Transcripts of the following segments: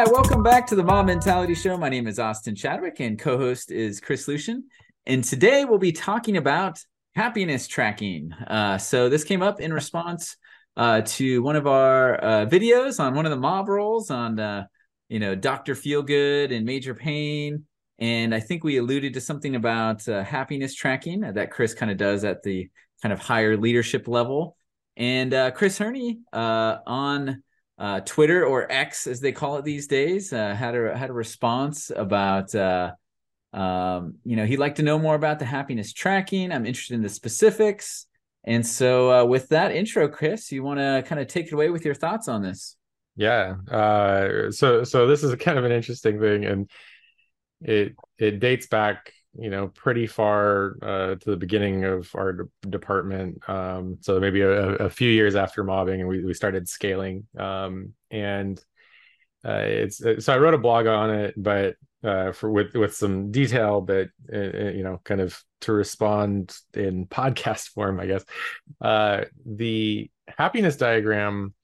Hi, welcome back to the Mob Mentality Show. My name is Austin Chadwick, and co host is Chris Lucian. And today we'll be talking about happiness tracking. Uh, so, this came up in response uh, to one of our uh, videos on one of the mob roles on, uh, you know, Dr. Feelgood and Major Pain. And I think we alluded to something about uh, happiness tracking that Chris kind of does at the kind of higher leadership level. And uh, Chris Herney on uh, Twitter or X, as they call it these days, uh, had a had a response about. Uh, um, you know, he'd like to know more about the happiness tracking. I'm interested in the specifics. And so, uh, with that intro, Chris, you want to kind of take it away with your thoughts on this? Yeah. Uh, so, so this is kind of an interesting thing, and it it dates back you know pretty far uh, to the beginning of our de- department um, so maybe a, a, few years after mobbing and we, we started scaling um, and uh, it's uh, so i wrote a blog on it but uh, for with with some detail but uh, uh, you know kind of to respond in podcast form i guess. The happiness diagram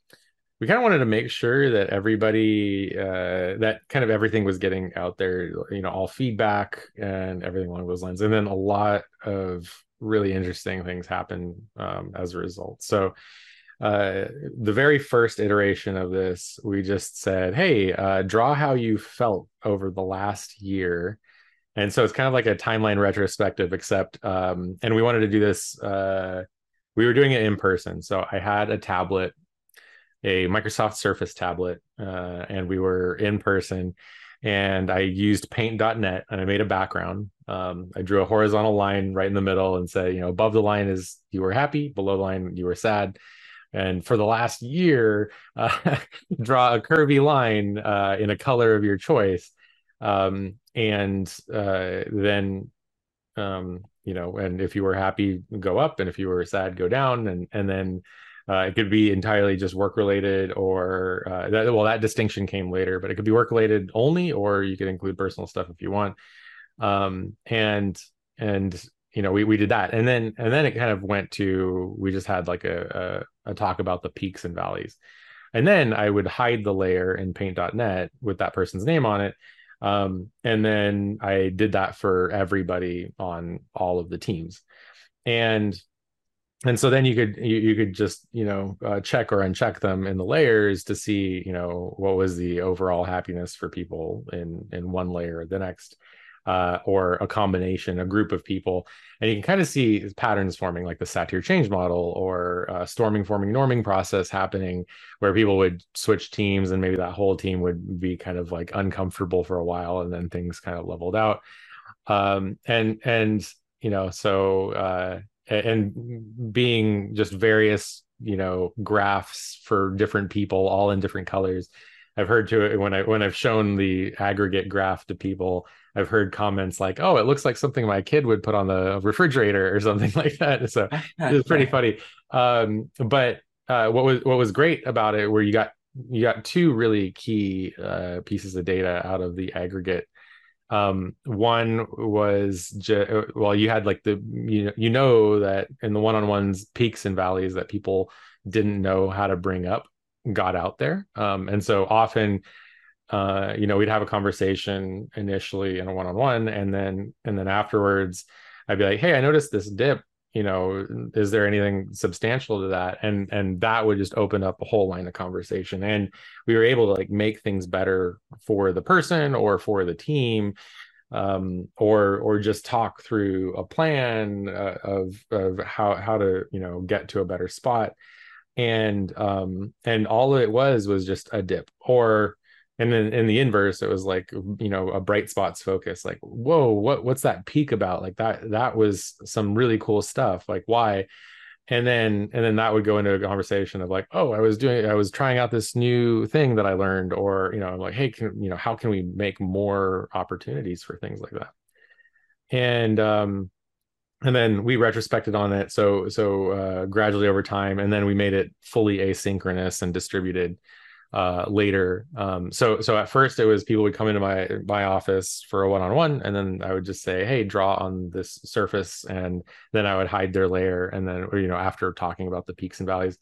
we kind of wanted to make sure that everybody uh, that kind of everything was getting out there you know all feedback and everything along those lines. And then a lot of really interesting things happen um, as a result. So uh, the very first iteration of this we just said hey uh, draw how you felt over the last year. And so it's kind of like a timeline retrospective except um, and we wanted to do this uh, we were doing it in person. So i had a tablet a Microsoft Surface tablet, uh, and we were in person. And I used Paint.net, and I made a background. Um, I drew a horizontal line right in the middle, and said, you know, above the line is you were happy, below the line you were sad. And for the last year, uh, draw a curvy line uh, in a color of your choice, um, and uh, then um, you know, and if you were happy, go up, and if you were sad, go down, and and then uh, it could be entirely just work related, or uh, that, well, that distinction came later, but it could be work related only, or you could include personal stuff if you want. Um, and and you know, we we did that, and then and then it kind of went to we just had like a a, a talk about the peaks and valleys, and then I would hide the layer in Paint.net with that person's name on it. Um, and then I did that for everybody on all of the teams. And and so then you could you, you could just you know uh, check or uncheck them in the layers to see you know what was the overall happiness for people in in one layer or the next uh, or a combination a group of people. And you can kind of see patterns forming like the Satir change model or uh, storming forming norming process happening where people would switch teams and maybe that whole team would be kind of like uncomfortable for a while and then things kind of leveled out. Um, and and you know so uh, and being just various you know graphs for different people all in different colors. I've heard to it when i when i've shown the aggregate graph to people i've heard comments like oh it looks like something my kid would put on the refrigerator or something like that. So it's pretty funny. Um, but uh, what was what was great about it where you got you got two really key uh, pieces of data out of the aggregate um one was ju- well you had like the you know you know that in the one-on-ones peaks and valleys that people didn't know how to bring up got out there. Um and so often uh you know we'd have a conversation initially in a one-on-one and then and then afterwards i'd be like hey i noticed this dip you know is there anything substantial to that? And and that would just open up a whole line of conversation. And we were able to like make things better for the person or for the team um, or or just talk through a plan uh, of of how how to you know get to a better spot. And um and all it was was just a dip. Or and then in the inverse it was like you know a bright spots focus like whoa what what's that peak about? Like that that was some really cool stuff like why? And then and then that would go into a conversation of like oh i was doing i was trying out this new thing that i learned or you know i'm like hey can, you know how can we make more opportunities for things like that? And um and then we retrospected on it so so uh gradually over time and then we made it fully asynchronous and distributed uh, later. Um, so so at first it was people would come into my my office for a one on one, and then I would just say, "Hey, draw on this surface," and then I would hide their layer, and then you know after talking about the peaks and valleys.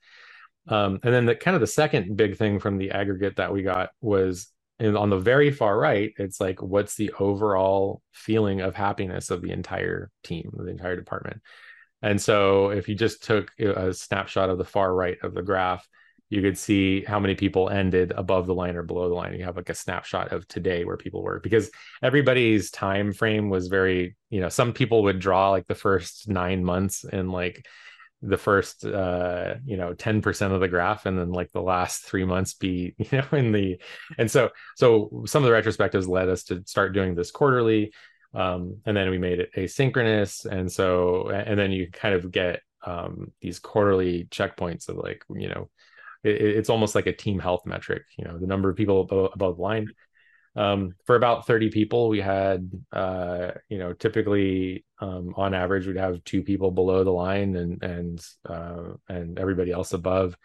Um, and then the kind of the second big thing from the aggregate that we got was on the very far right, it's like what's the overall feeling of happiness of the entire team, the entire department. And so if you just took a snapshot of the far right of the graph, you could see how many people ended above the line or below the line. You have like a snapshot of today where people were because everybody's time frame was very, you know, some people would draw like the first nine months and like the first uh you know 10% of the graph and then like the last three months be you know in the and so so some of the retrospectives led us to start doing this quarterly um and then we made it asynchronous and so and then you kind of get um these quarterly checkpoints of like you know it, it's almost like a team health metric you know the number of people above, above line. Um, for about 30 people we had uh, you know typically um, on average we'd have two people below the line and and uh, and everybody else above.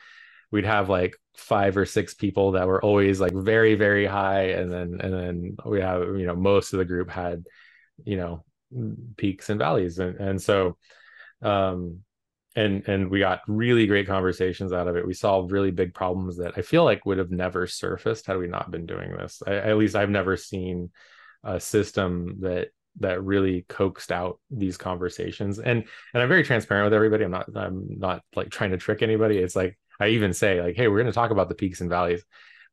We'd have like five or six people that were always like very very high and then and then we have you know most of the group had you know peaks and valleys. And and so um and and we got really great conversations out of it. We solved really big problems that i feel like would have never surfaced had we not been doing this. I, at least i've never seen a system that that really coaxed out these conversations. And and i'm very transparent with everybody. I'm not i'm not like trying to trick anybody. It's like i even say like hey we're going to talk about the peaks and valleys.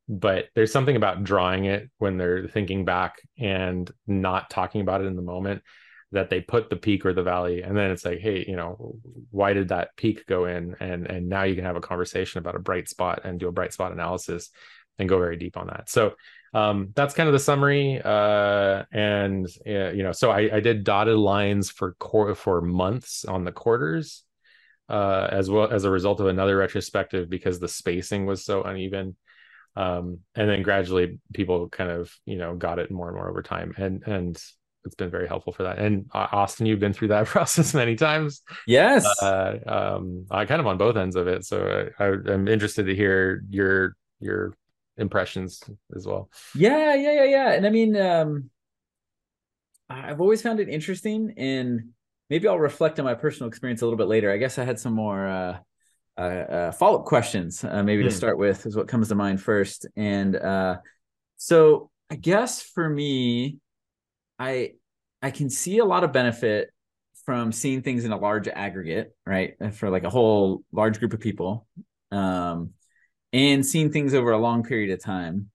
But there's something about drawing it when they're thinking back and not talking about it in the moment that they put the peak or the valley and then it's like hey you know why did that peak go in? And and now you can have a conversation about a bright spot and do a bright spot analysis and go very deep on that. So um, that's kind of the summary uh, and uh, you know so I, I, did dotted lines for core for months on the quarters uh, as well as a result of another retrospective because the spacing was so uneven. Um, and then gradually people kind of you know got it more and more over time. And and it's been very helpful for that. And uh, Austin, you've been through that process many times. Yes. Uh, um, I kind of on both ends of it, so I, am interested to hear your your impressions as well. Yeah, yeah, yeah, yeah. And I mean, um, I've always found it interesting, and maybe I'll reflect on my personal experience a little bit later. I guess I had some more uh, uh, uh follow up questions, uh, maybe to hmm. start with, is what comes to mind first. And uh, so, I guess for me, I I can see a lot of benefit from seeing things in a large aggregate, right? For like a whole large group of people. Um, and seeing things over a long period of time.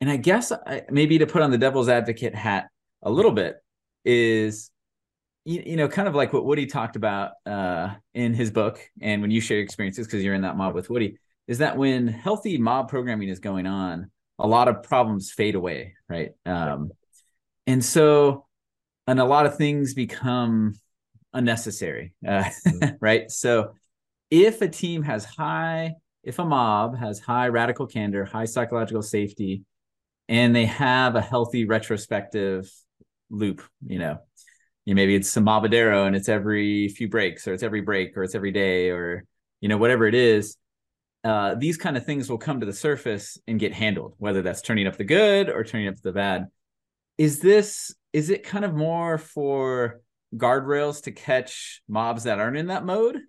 And I guess I, maybe to put on the devil's advocate hat a little bit is you, you know kind of like what Woody talked about uh, in his book and when you share experiences because you're in that mob with Woody is that when healthy mob programming is going on a lot of problems fade away right um, and so and a lot of things become unnecessary uh, right? So if a team has high if a mob has high radical candor high psychological safety and they have a healthy retrospective loop you know you maybe it's some mobadero and it's every few breaks or it's every break or it's every day or you know whatever it is uh, these kind of things will come to the surface and get handled whether that's turning up the good or turning up the bad is this is it kind of more for guardrails to catch mobs that aren't in that mode?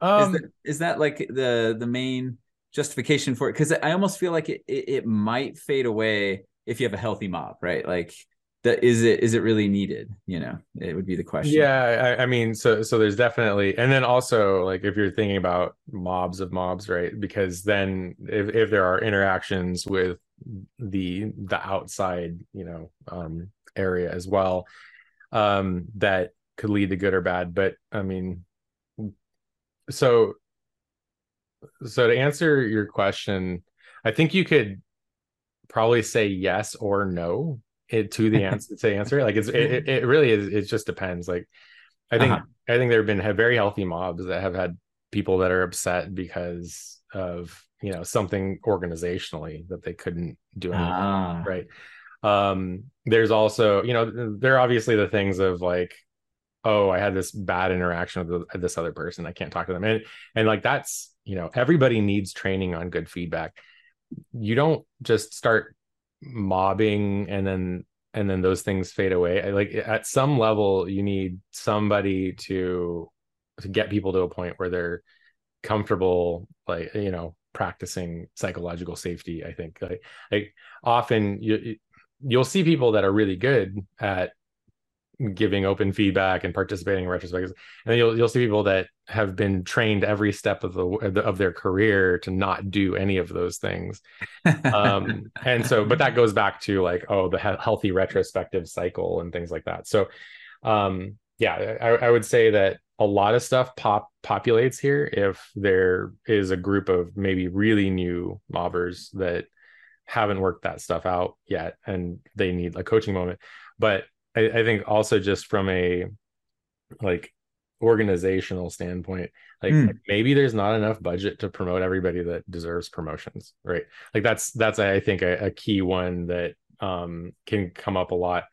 Um, is, that, is that like the the main justification for it? Because i almost feel like it, it, it might fade away if you have a healthy mob right? Like that is it is it really needed? You know it would be the question. Yeah I, I, mean so so there's definitely and then also like if you're thinking about mobs of mobs right? Because then if, if there are interactions with the the outside you know um area as well um that could lead to good or bad but i mean so so to answer your question i think you could probably say yes or no it, to the answer to answer like it's it, it really is it just depends like i think uh-huh. i think there have been very healthy mobs that have had people that are upset because of you know something organizationally that they couldn't do anymore, ah. right? Um there's also you know there are obviously the things of like oh i had this bad interaction with this other person i can't talk to them. And and like that's you know everybody needs training on good feedback. You don't just start mobbing and then and then those things fade away. Like at some level you need somebody to to get people to a point where they're comfortable like you know practicing psychological safety i think. Like like often you you'll see people that are really good at giving open feedback and participating in retrospectives and then you'll you'll see people that have been trained every step of the of their career to not do any of those things. Um and so but that goes back to like oh the he- healthy retrospective cycle and things like that. So um yeah I, I would say that a lot of stuff pop populates here if there is a group of maybe really new mobbers that haven't worked that stuff out yet and they need a coaching moment. But I, I think also just from a like organizational standpoint like, mm. like, maybe there's not enough budget to promote everybody that deserves promotions right? Like that's that's i think a, a key one that um can come up a lot.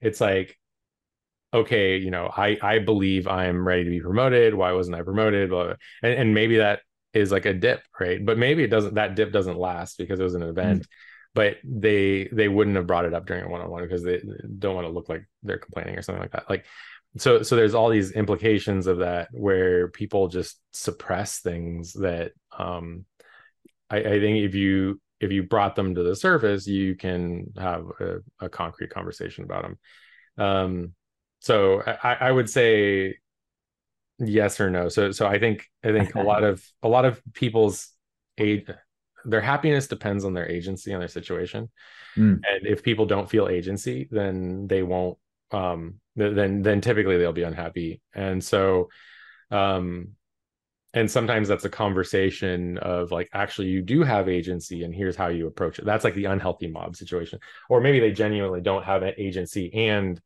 It's like okay you know i i believe i'm ready to be promoted. Why wasn't i promoted? Blah, blah. And, and maybe that is like a dip right? But maybe it doesn't that dip doesn't last because it was an event. Mm but they they wouldn't have brought it up during a one-on-one because they don't want to look like they're complaining or something like that. Like so so there's all these implications of that where people just suppress things that um i, I think if you if you brought them to the surface you can have a, a concrete conversation about them um so I, I would say yes or no. So so i think i think a lot of a lot of people's age their happiness depends on their agency and their situation. Mm. and if people don't feel agency then they won't um then then typically they'll be unhappy. And so um and sometimes that's a conversation of like actually you do have agency and here's how you approach it. That's like the unhealthy mob situation. Or maybe they genuinely don't have an agency and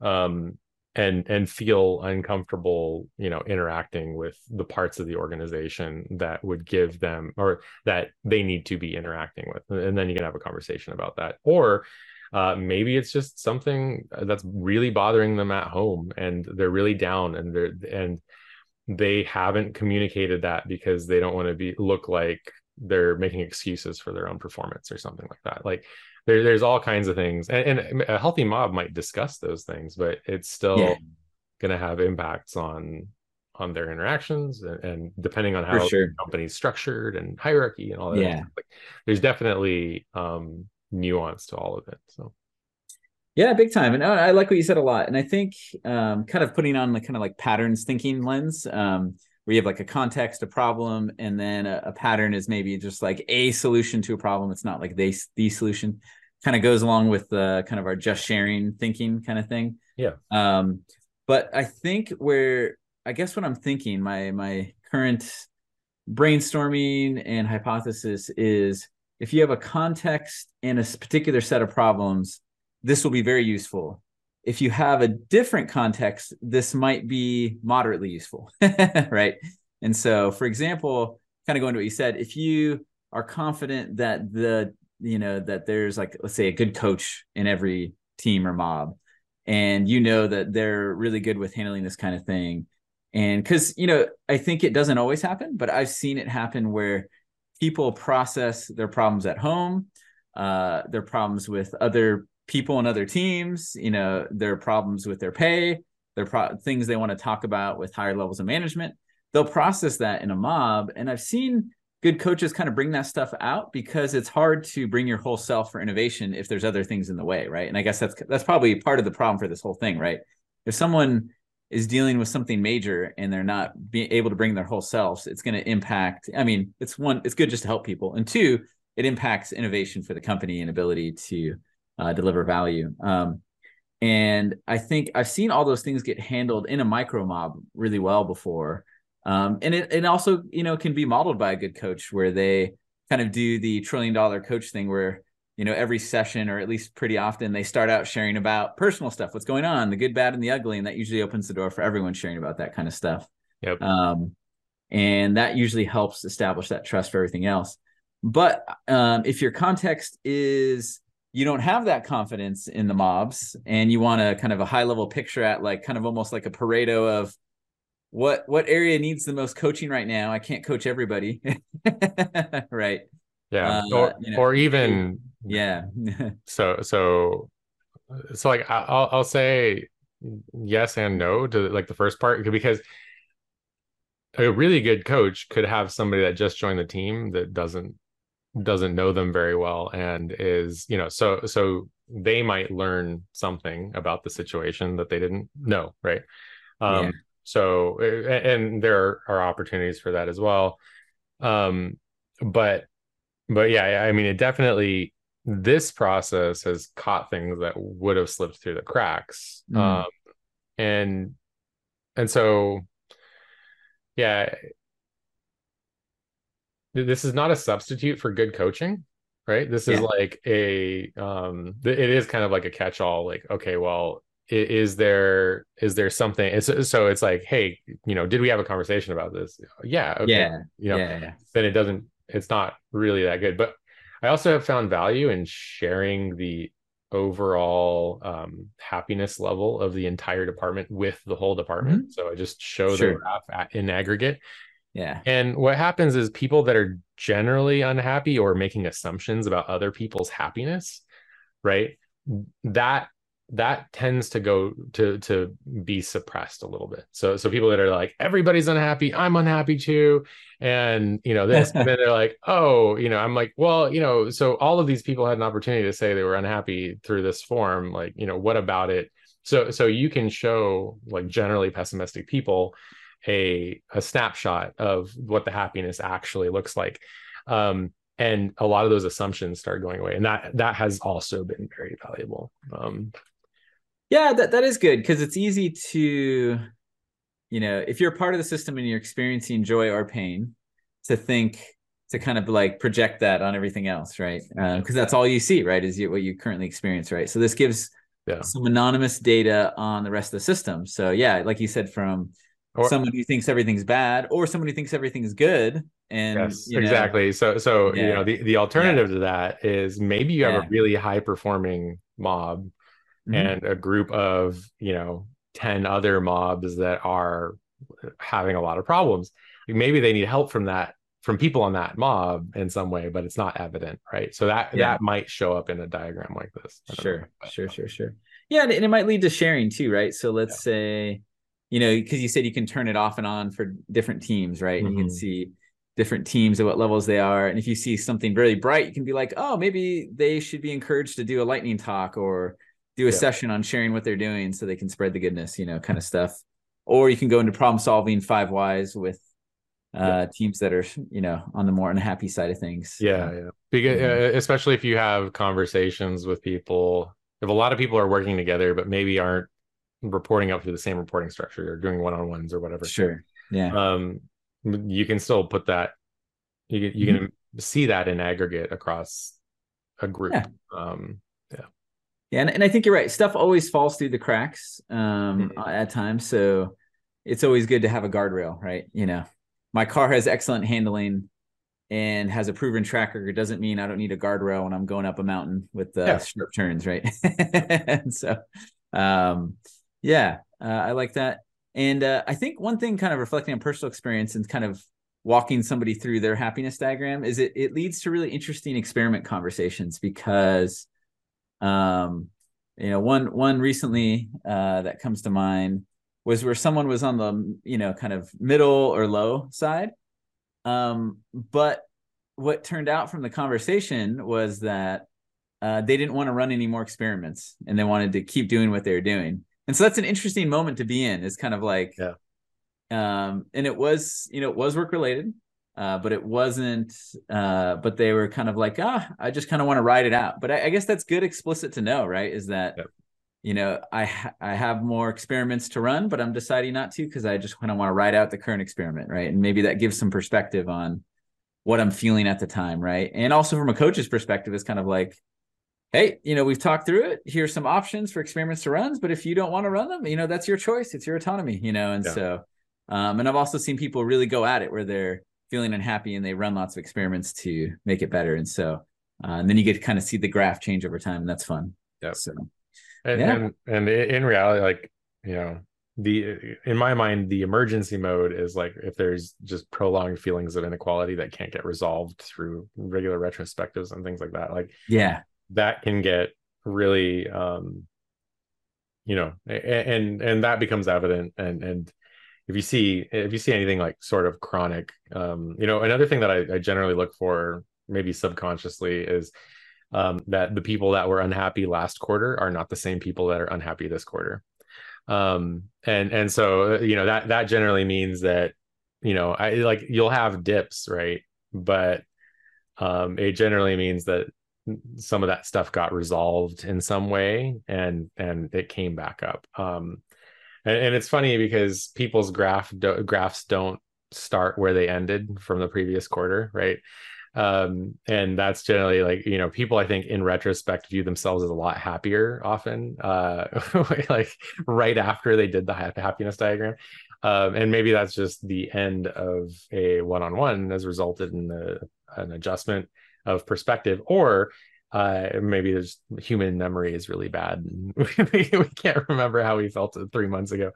um and and feel uncomfortable you know interacting with the parts of the organization that would give them or that they need to be interacting with. And then you can have a conversation about that. Or uh, maybe it's just something that's really bothering them at home and they're really down and they're and they haven't communicated that because they don't want to be look like they're making excuses for their own performance or something like that. Like there, there's all kinds of things. And, and, a healthy mob might discuss those things but it's still yeah. going to have impacts on on their interactions and, and depending on how sure. the company's structured and hierarchy and all that yeah. like, there's definitely um nuance to all of it so. Yeah big time. And uh, i like what you said a lot. And i think um kind of putting on the kind of like patterns thinking lens um where you have like a context, a problem, and then a, a, pattern is maybe just like a solution to a problem. It's not like they the solution kind of goes along with the kind of our just sharing thinking kind of thing. Yeah. Um, but I think where I guess what I'm thinking, my my current brainstorming and hypothesis is if you have a context and a particular set of problems, this will be very useful. If you have a different context, this might be moderately useful, right? And so, for example, kind of going to what you said, if you are confident that the you know that there's like let's say a good coach in every team or mob and you know that they're really good with handling this kind of thing and because you know i think it doesn't always happen but i've seen it happen where people process their problems at home uh their problems with other people and other teams you know their problems with their pay their pro- things they want to talk about with higher levels of management they'll process that in a mob and i've seen good coaches kind of bring that stuff out because it's hard to bring your whole self for innovation if there's other things in the way, right? And I guess that's that's probably part of the problem for this whole thing, right? If someone is dealing with something major and they're not being able to bring their whole selves, it's going to impact. I mean, it's one, it's good just to help people, and two, it impacts innovation for the company and ability to uh, deliver value. Um, and I think I've seen all those things get handled in a micro mob really well before. Um, and it, it also, you know, can be modeled by a good coach where they kind of do the trillion dollar coach thing where, you know, every session or at least pretty often they start out sharing about personal stuff, what's going on, the good, bad, and the ugly. And that usually opens the door for everyone sharing about that kind of stuff. Yep. Um, and that usually helps establish that trust for everything else. But um, if your context is you don't have that confidence in the mobs and you want a kind of a high level picture at like kind of almost like a Pareto of what what area needs the most coaching right now? I can't coach everybody, right? Yeah, uh, or you know, or even yeah. so so so like I'll I'll say yes and no to like the first part because a really good coach could have somebody that just joined the team that doesn't doesn't know them very well and is you know so so they might learn something about the situation that they didn't know right um yeah. so and there are opportunities for that as well um but but yeah i mean it definitely this process has caught things that would have slipped through the cracks mm. um and and so yeah this is not a substitute for good coaching right this is yeah. like a um it is kind of like a catch all like okay well is there is there something it's, so it's like hey you know did we have a conversation about this yeah okay. yeah you know yeah, then it doesn't it's not really that good but i also have found value in sharing the overall um, happiness level of the entire department with the whole department mm-hmm. so i just show sure. the graph in aggregate yeah. And what happens is people that are generally unhappy or making assumptions about other people's happiness, right? That that tends to go to to be suppressed a little bit. So so people that are like everybody's unhappy, I'm unhappy too, and you know this, and then they're like, oh, you know, I'm like, well, you know, so all of these people had an opportunity to say they were unhappy through this form. Like, you know, what about it? So so you can show like generally pessimistic people a a snapshot of what the happiness actually looks like. Um, and a lot of those assumptions start going away and that that has also been very valuable. Um, yeah that, that is good because it's easy to you know if you're part of the system and you're experiencing joy or pain to think to kind of like project that on everything else right? Because um, that's all you see right is what you currently experience right? So this gives yeah. some anonymous data on the rest of the system. So yeah like you said from or, someone who thinks everything's bad or someone who thinks everything's good and yes, you know, exactly. So so yeah. you know the, the alternative yeah. to that is maybe you have yeah. a really high performing mob mm-hmm. and a group of you know 10 other mobs that are having a lot of problems. Maybe they need help from that from people on that mob in some way but it's not evident right? So that that might show up in a diagram like this. Sure know, sure sure sure yeah and it might lead to sharing too right? So let's say you know, because you said you can turn it off and on for different teams, right? Mm-hmm. You can mm-hmm. see different teams at what levels they are. And if you see something really bright, you can be like, oh, maybe they should be encouraged to do a lightning talk or do a yeah. session on sharing what they're doing so they can spread the goodness, you know, kind of stuff. Or you can go into problem solving five whys with uh yeah. teams that are you know on the more unhappy side of things yeah yeah because uh, especially if you have conversations with people if a lot of people are working together but maybe aren't reporting up through the same reporting structure or doing one-on-ones or whatever sure yeah um you can still put that you can you mm-hmm. can see that in aggregate across a group yeah. um yeah yeah and, and i think you're right stuff always falls through the cracks um mm-hmm. at times so it's always good to have a guardrail right you know my car has excellent handling and has a proven tracker record doesn't mean I don't need a guardrail when I'm going up a mountain with the yeah. sharp turns, right? and so, um, yeah, uh, I like that. And uh, I think one thing, kind of reflecting on personal experience and kind of walking somebody through their happiness diagram, is it it leads to really interesting experiment conversations because, um, you know, one one recently uh, that comes to mind was where someone was on the you know kind of middle or low side, um, but what turned out from the conversation was that uh, they didn't want to run any more experiments and they wanted to keep doing what they were doing and so that's an interesting moment to be in is kind of like yeah. um and it was you know it was work related uh but it wasn't uh but they were kind of like ah i just kind of want to ride it out. But I, I, guess that's good explicit to know right is that yeah. you know i ha- i have more experiments to run but i'm deciding not to because i just kind of want to ride out the current experiment right? And maybe that gives some perspective on what i'm feeling at the time right? And also from a coach's perspective it's kind of like hey, you know, we've talked through it. Here's some options for experiments to run, but if you don't want to run them, you know, that's your choice. It's your autonomy, you know. And yeah. so, um, and I've also seen people really go at it where they're feeling unhappy and they run lots of experiments to make it better. And so, uh, and then you get to kind of see the graph change over time, and that's fun. Yeah. So, and, yeah. and and in reality, like you know, the in my mind, the emergency mode is like if there's just prolonged feelings of inequality that can't get resolved through regular retrospectives and things like that. Like, yeah, that can get really um you know and and that becomes evident. And and if you see if you see anything like sort of chronic um you know another thing that I, I generally look for maybe subconsciously is um that the people that were unhappy last quarter are not the same people that are unhappy this quarter. Um and and so uh, you know that that generally means that you know i like you'll have dips right? But um it generally means that some of that stuff got resolved in some way and and it came back up. Um and, and it's funny because people's graph do, graphs don't start where they ended from the previous quarter right? Um and that's generally like you know people i think in retrospect view themselves as a lot happier often uh like right after they did the happiness diagram. Um and maybe that's just the end of a one-on-one has resulted in a, an adjustment of perspective or uh maybe there's human memory is really bad we can't remember how we felt three months ago.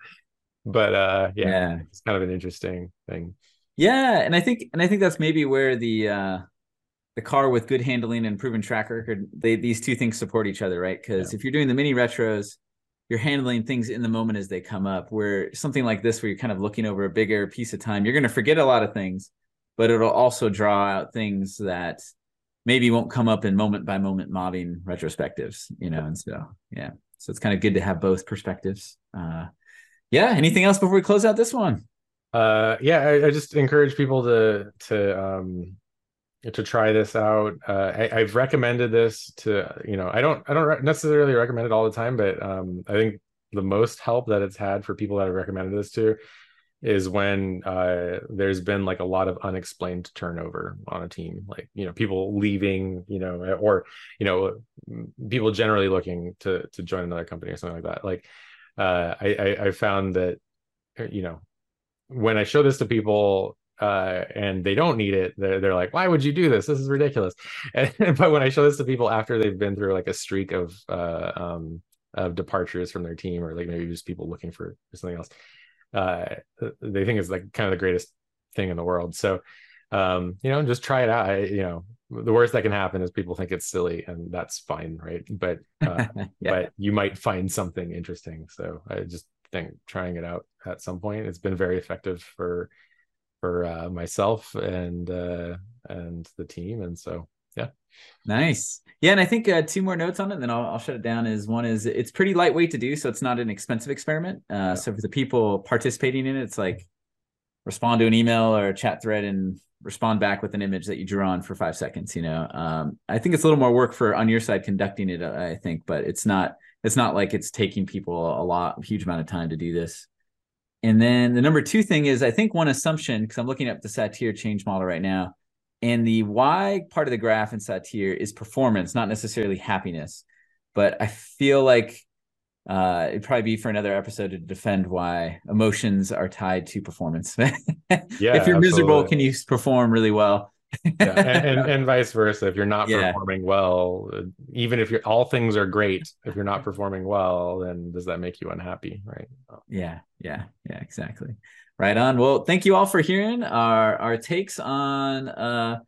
But uh yeah, yeah, it's kind of an interesting thing. Yeah and i think and i think that's maybe where the uh the car with good handling and proven track record they these two things support each other right? Because yeah. if you're doing the mini retros you're handling things in the moment as they come up where something like this where you're kind of looking over a bigger piece of time you're going to forget a lot of things but it'll also draw out things that maybe won't come up in moment by moment mobbing retrospectives, you know, and so yeah. So it's kind of good to have both perspectives. Uh yeah, anything else before we close out this one? Uh yeah, I, I just encourage people to to um to try this out. Uh I, I've recommended this to you know, I don't I don't necessarily recommend it all the time, but um I think the most help that it's had for people that have recommended this to is when uh, there's been like a lot of unexplained turnover on a team, like you know people leaving, you know, or you know people generally looking to to join another company or something like that. Like uh, I, I found that you know when I show this to people uh, and they don't need it, they're, they're like, why would you do this? This is ridiculous. And, but when I show this to people after they've been through like a streak of uh, um, of departures from their team, or like maybe just people looking for something else, uh, they think it's like kind of the greatest thing in the world. So, um, you know, just try it out. I, you know, the worst that can happen is people think it's silly, and that's fine, right? But uh, yeah. but you might find something interesting. So I just think trying it out at some point. It's been very effective for for uh, myself and uh, and the team, and so yeah. Nice. Yeah, and I think uh, two more notes on it, and then I'll, I'll shut it down. Is one is it's pretty lightweight to do, so it's not an expensive experiment. Uh, yeah. So for the people participating in it, it's like respond to an email or a chat thread and respond back with an image that you drew on for five seconds. You know, um, I think it's a little more work for on your side conducting it. I think, but it's not it's not like it's taking people a lot, a huge amount of time to do this. And then the number two thing is, I think one assumption because I'm looking at the Satir change model right now and the Y part of the graph in Satir is performance, not necessarily happiness. But I feel like uh, it'd probably be for another episode to defend why emotions are tied to performance. yeah, if you're absolutely. miserable, can you perform really well? yeah, and, and, and, vice versa. If you're not yeah. performing well, even if you're all things are great, if you're not performing well, then does that make you unhappy? Right. Yeah, yeah, yeah, exactly. Right on. Well, thank you all for hearing our our takes on uh,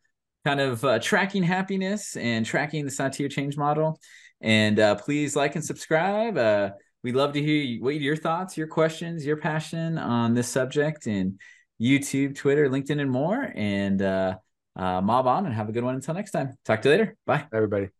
kind of uh, tracking happiness and tracking the Satir change model. And uh, please like and subscribe. Uh, we'd love to hear what your thoughts, your questions, your passion on this subject and YouTube, Twitter, LinkedIn, and more. And uh, uh, mob on and have a good one until next time. Talk to you later. Bye, everybody.